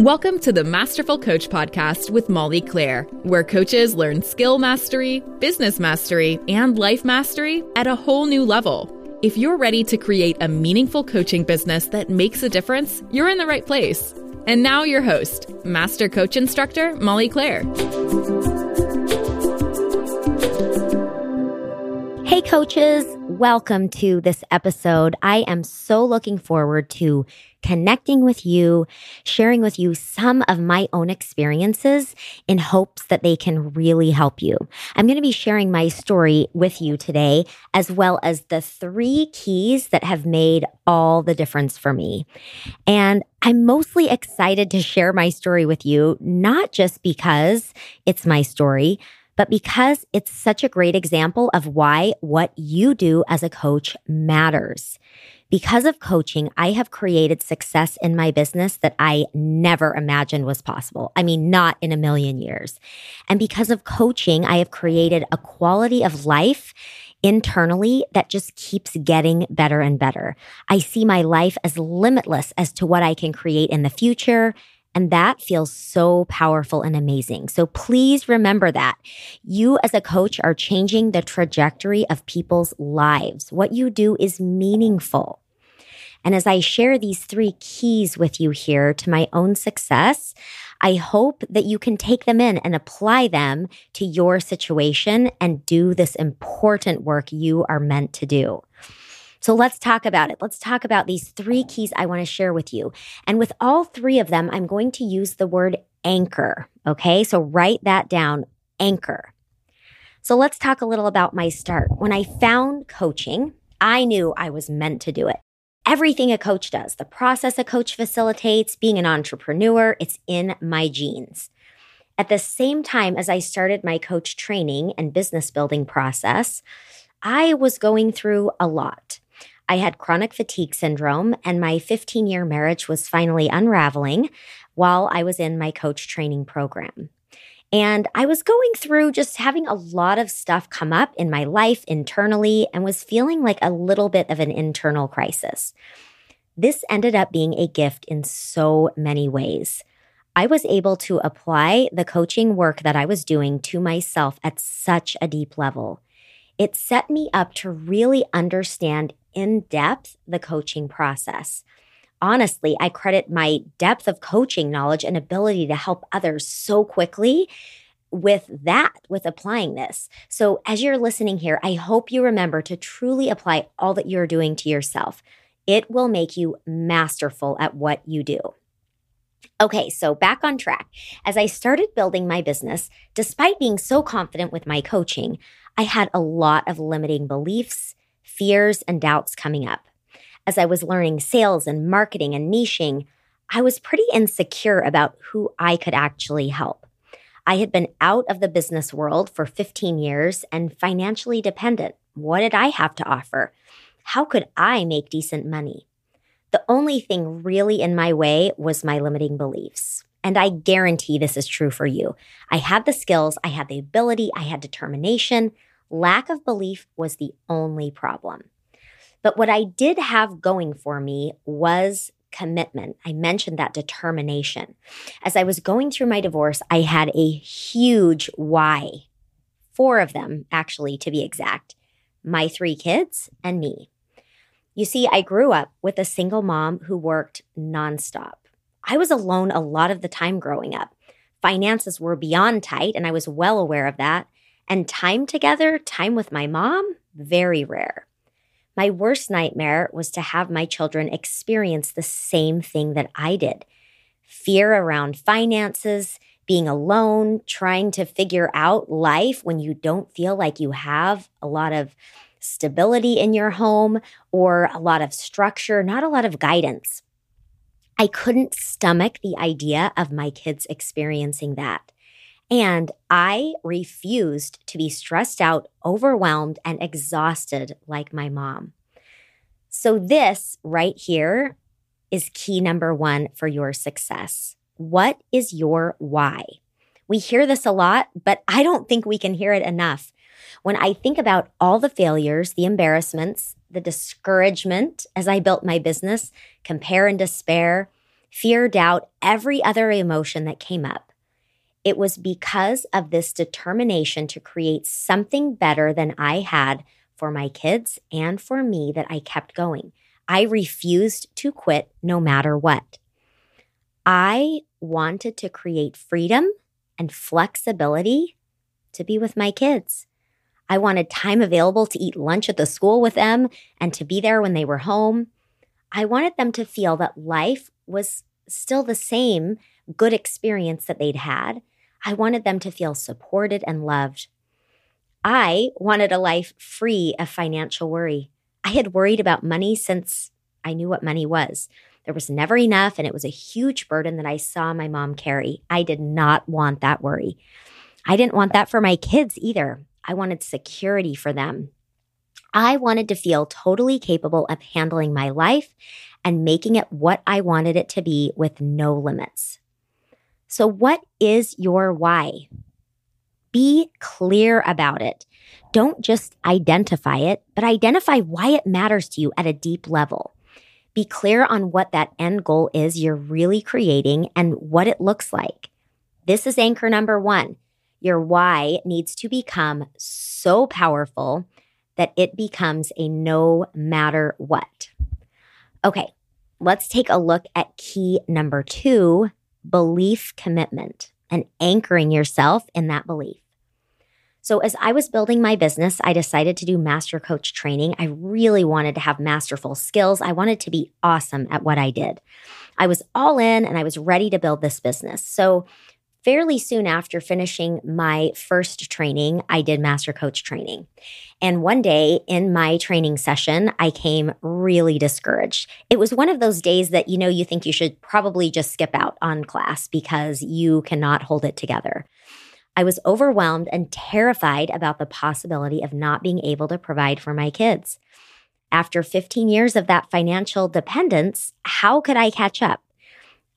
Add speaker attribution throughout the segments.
Speaker 1: Welcome to the Masterful Coach Podcast with Molly Claire, where coaches learn skill mastery, business mastery, and life mastery at a whole new level. If you're ready to create a meaningful coaching business that makes a difference, you're in the right place. And now, your host, Master Coach Instructor Molly Claire.
Speaker 2: Hey, coaches, welcome to this episode. I am so looking forward to connecting with you, sharing with you some of my own experiences in hopes that they can really help you. I'm going to be sharing my story with you today, as well as the three keys that have made all the difference for me. And I'm mostly excited to share my story with you, not just because it's my story but because it's such a great example of why what you do as a coach matters. Because of coaching, I have created success in my business that I never imagined was possible. I mean, not in a million years. And because of coaching, I have created a quality of life internally that just keeps getting better and better. I see my life as limitless as to what I can create in the future and that feels so powerful and amazing. So please remember that you as a coach are changing the trajectory of people's lives. What you do is meaningful. And as I share these three keys with you here to my own success, I hope that you can take them in and apply them to your situation and do this important work you are meant to do. So let's talk about it. Let's talk about these three keys I want to share with you. And with all three of them, I'm going to use the word anchor. Okay. So write that down anchor. So let's talk a little about my start. When I found coaching, I knew I was meant to do it. Everything a coach does, the process a coach facilitates, being an entrepreneur, it's in my genes. At the same time as I started my coach training and business building process, I was going through a lot. I had chronic fatigue syndrome, and my 15 year marriage was finally unraveling while I was in my coach training program. And I was going through just having a lot of stuff come up in my life internally and was feeling like a little bit of an internal crisis. This ended up being a gift in so many ways. I was able to apply the coaching work that I was doing to myself at such a deep level. It set me up to really understand in depth the coaching process. Honestly, I credit my depth of coaching knowledge and ability to help others so quickly with that, with applying this. So, as you're listening here, I hope you remember to truly apply all that you're doing to yourself. It will make you masterful at what you do. Okay, so back on track. As I started building my business, despite being so confident with my coaching, I had a lot of limiting beliefs fears and doubts coming up. As I was learning sales and marketing and niching, I was pretty insecure about who I could actually help. I had been out of the business world for 15 years and financially dependent. What did I have to offer? How could I make decent money? The only thing really in my way was my limiting beliefs. And I guarantee this is true for you. I had the skills, I had the ability, I had determination, Lack of belief was the only problem. But what I did have going for me was commitment. I mentioned that determination. As I was going through my divorce, I had a huge why. Four of them, actually, to be exact my three kids and me. You see, I grew up with a single mom who worked nonstop. I was alone a lot of the time growing up. Finances were beyond tight, and I was well aware of that. And time together, time with my mom, very rare. My worst nightmare was to have my children experience the same thing that I did fear around finances, being alone, trying to figure out life when you don't feel like you have a lot of stability in your home or a lot of structure, not a lot of guidance. I couldn't stomach the idea of my kids experiencing that. And I refused to be stressed out, overwhelmed, and exhausted like my mom. So, this right here is key number one for your success. What is your why? We hear this a lot, but I don't think we can hear it enough. When I think about all the failures, the embarrassments, the discouragement as I built my business, compare and despair, fear, doubt, every other emotion that came up. It was because of this determination to create something better than I had for my kids and for me that I kept going. I refused to quit no matter what. I wanted to create freedom and flexibility to be with my kids. I wanted time available to eat lunch at the school with them and to be there when they were home. I wanted them to feel that life was still the same good experience that they'd had. I wanted them to feel supported and loved. I wanted a life free of financial worry. I had worried about money since I knew what money was. There was never enough, and it was a huge burden that I saw my mom carry. I did not want that worry. I didn't want that for my kids either. I wanted security for them. I wanted to feel totally capable of handling my life and making it what I wanted it to be with no limits. So, what is your why? Be clear about it. Don't just identify it, but identify why it matters to you at a deep level. Be clear on what that end goal is you're really creating and what it looks like. This is anchor number one. Your why needs to become so powerful that it becomes a no matter what. Okay, let's take a look at key number two belief commitment and anchoring yourself in that belief. So, as I was building my business, I decided to do master coach training. I really wanted to have masterful skills. I wanted to be awesome at what I did. I was all in and I was ready to build this business. So, fairly soon after finishing my first training, I did master coach training. And one day in my training session, I came really discouraged. It was one of those days that, you know, you think you should probably just skip out on class because you cannot hold it together. I was overwhelmed and terrified about the possibility of not being able to provide for my kids. After 15 years of that financial dependence, how could I catch up?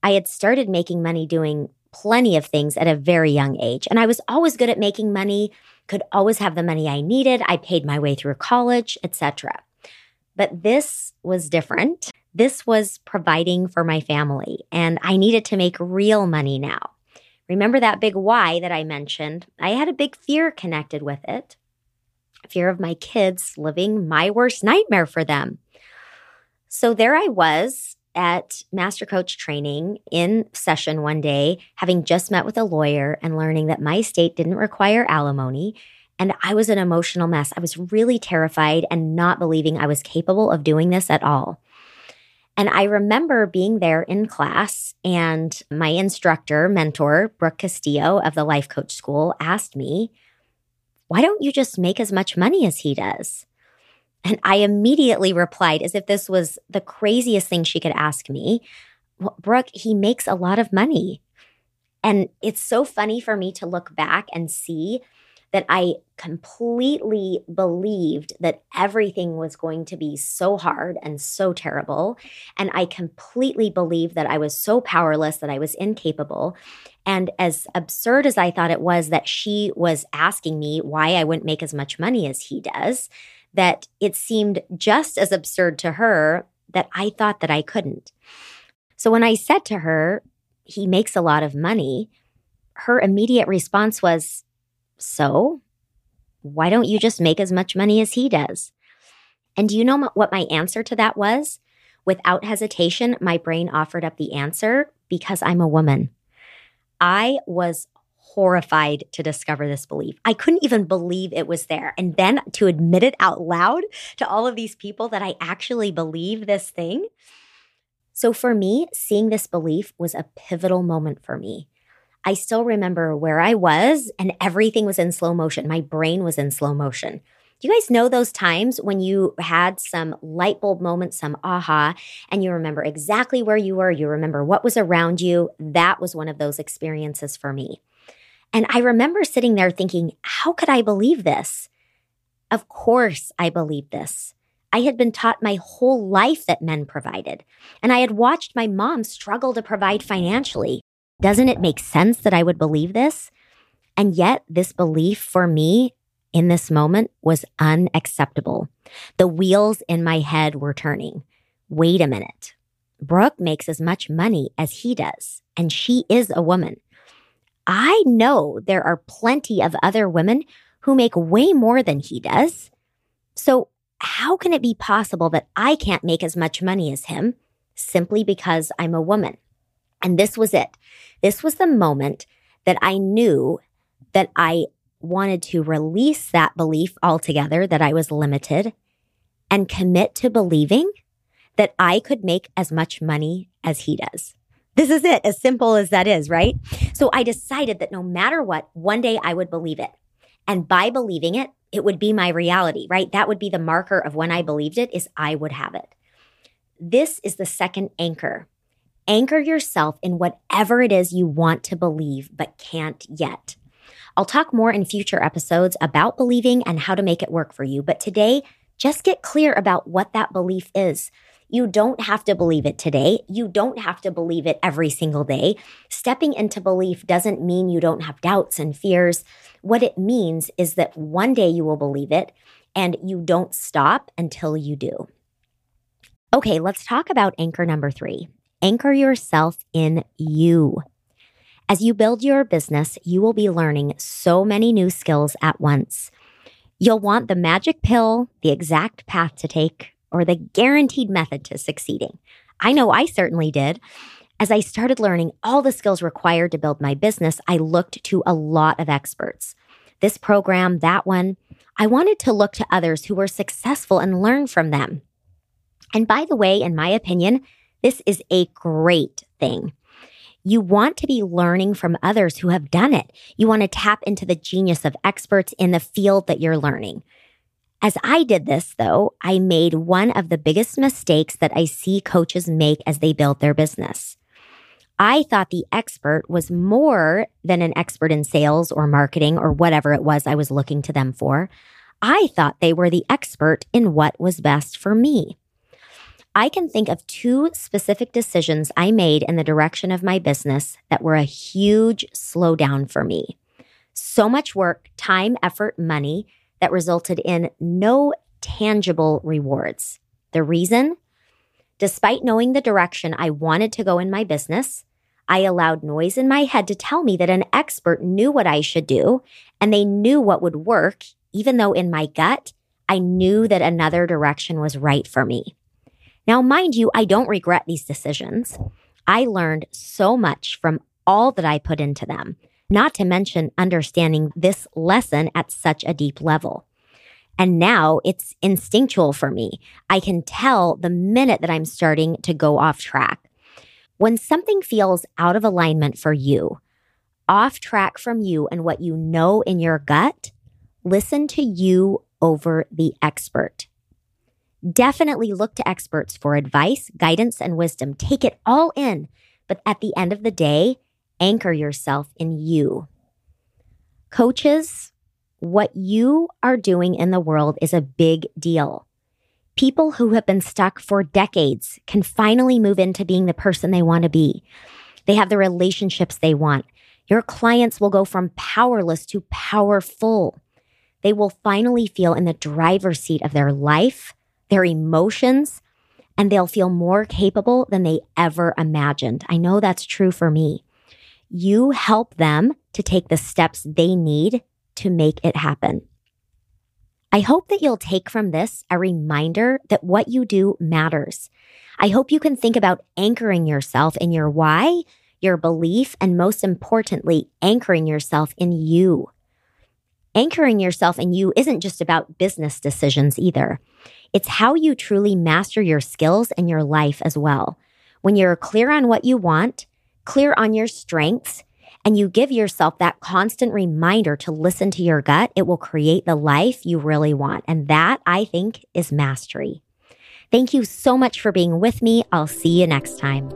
Speaker 2: I had started making money doing plenty of things at a very young age. And I was always good at making money, could always have the money I needed. I paid my way through college, etc. But this was different. This was providing for my family, and I needed to make real money now. Remember that big why that I mentioned? I had a big fear connected with it fear of my kids living my worst nightmare for them. So there I was at Master Coach training in session one day, having just met with a lawyer and learning that my state didn't require alimony. And I was an emotional mess. I was really terrified and not believing I was capable of doing this at all. And I remember being there in class, and my instructor, mentor, Brooke Castillo of the Life Coach School, asked me, Why don't you just make as much money as he does? And I immediately replied, as if this was the craziest thing she could ask me. Well, Brooke, he makes a lot of money. And it's so funny for me to look back and see that I completely believed that everything was going to be so hard and so terrible. And I completely believed that I was so powerless, that I was incapable. And as absurd as I thought it was that she was asking me why I wouldn't make as much money as he does, that it seemed just as absurd to her that I thought that I couldn't. So when I said to her, he makes a lot of money, her immediate response was, So, why don't you just make as much money as he does? And do you know what my answer to that was? Without hesitation, my brain offered up the answer because I'm a woman. I was horrified to discover this belief. I couldn't even believe it was there. And then to admit it out loud to all of these people that I actually believe this thing. So for me, seeing this belief was a pivotal moment for me. I still remember where I was and everything was in slow motion. My brain was in slow motion. Do you guys know those times when you had some light bulb moment, some aha, and you remember exactly where you were? You remember what was around you? That was one of those experiences for me. And I remember sitting there thinking, how could I believe this? Of course, I believed this. I had been taught my whole life that men provided, and I had watched my mom struggle to provide financially. Doesn't it make sense that I would believe this? And yet, this belief for me in this moment was unacceptable. The wheels in my head were turning. Wait a minute. Brooke makes as much money as he does, and she is a woman. I know there are plenty of other women who make way more than he does. So, how can it be possible that I can't make as much money as him simply because I'm a woman? And this was it. This was the moment that I knew that I wanted to release that belief altogether that I was limited and commit to believing that I could make as much money as he does. This is it, as simple as that is, right? So I decided that no matter what, one day I would believe it. And by believing it, it would be my reality, right? That would be the marker of when I believed it is I would have it. This is the second anchor. Anchor yourself in whatever it is you want to believe but can't yet. I'll talk more in future episodes about believing and how to make it work for you, but today, just get clear about what that belief is you don't have to believe it today. You don't have to believe it every single day. Stepping into belief doesn't mean you don't have doubts and fears. What it means is that one day you will believe it and you don't stop until you do. Okay, let's talk about anchor number three anchor yourself in you. As you build your business, you will be learning so many new skills at once. You'll want the magic pill, the exact path to take, or the guaranteed method to succeeding. I know I certainly did. As I started learning all the skills required to build my business, I looked to a lot of experts. This program, that one. I wanted to look to others who were successful and learn from them. And by the way, in my opinion, this is a great thing. You want to be learning from others who have done it. You want to tap into the genius of experts in the field that you're learning. As I did this, though, I made one of the biggest mistakes that I see coaches make as they build their business. I thought the expert was more than an expert in sales or marketing or whatever it was I was looking to them for. I thought they were the expert in what was best for me. I can think of two specific decisions I made in the direction of my business that were a huge slowdown for me. So much work, time, effort, money that resulted in no tangible rewards. The reason? Despite knowing the direction I wanted to go in my business, I allowed noise in my head to tell me that an expert knew what I should do and they knew what would work, even though in my gut, I knew that another direction was right for me. Now, mind you, I don't regret these decisions. I learned so much from all that I put into them not to mention understanding this lesson at such a deep level. And now it's instinctual for me. I can tell the minute that I'm starting to go off track. When something feels out of alignment for you, off track from you and what you know in your gut, listen to you over the expert. Definitely look to experts for advice, guidance, and wisdom. Take it all in. But at the end of the day, anchor yourself in you. Coaches, what you are doing in the world is a big deal. People who have been stuck for decades can finally move into being the person they want to be. They have the relationships they want. Your clients will go from powerless to powerful. They will finally feel in the driver's seat of their life, their emotions, and they'll feel more capable than they ever imagined. I know that's true for me you help them to take the steps they need to make it happen. I hope that you'll take from this a reminder that what you do matters. I hope you can think about anchoring yourself in your why, your belief, and most importantly, anchoring yourself in you. Anchoring yourself in you isn't just about business decisions either. It's how you truly master your skills and your life as well. When you're clear on what you want, clear on your strengths, and you give yourself that constant reminder to listen to your gut, it will create the life you really want. And that, I think, is mastery. Thank you so much for being with me. I'll see you next time.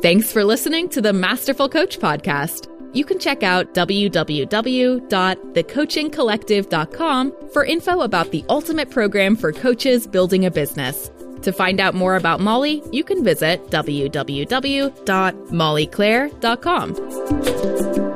Speaker 1: Thanks for listening to the Masterful Coach Podcast. You can check out www.thecoachingcollective.com for info about the ultimate program for coaches building a business. To find out more about Molly, you can visit www.mollyclaire.com.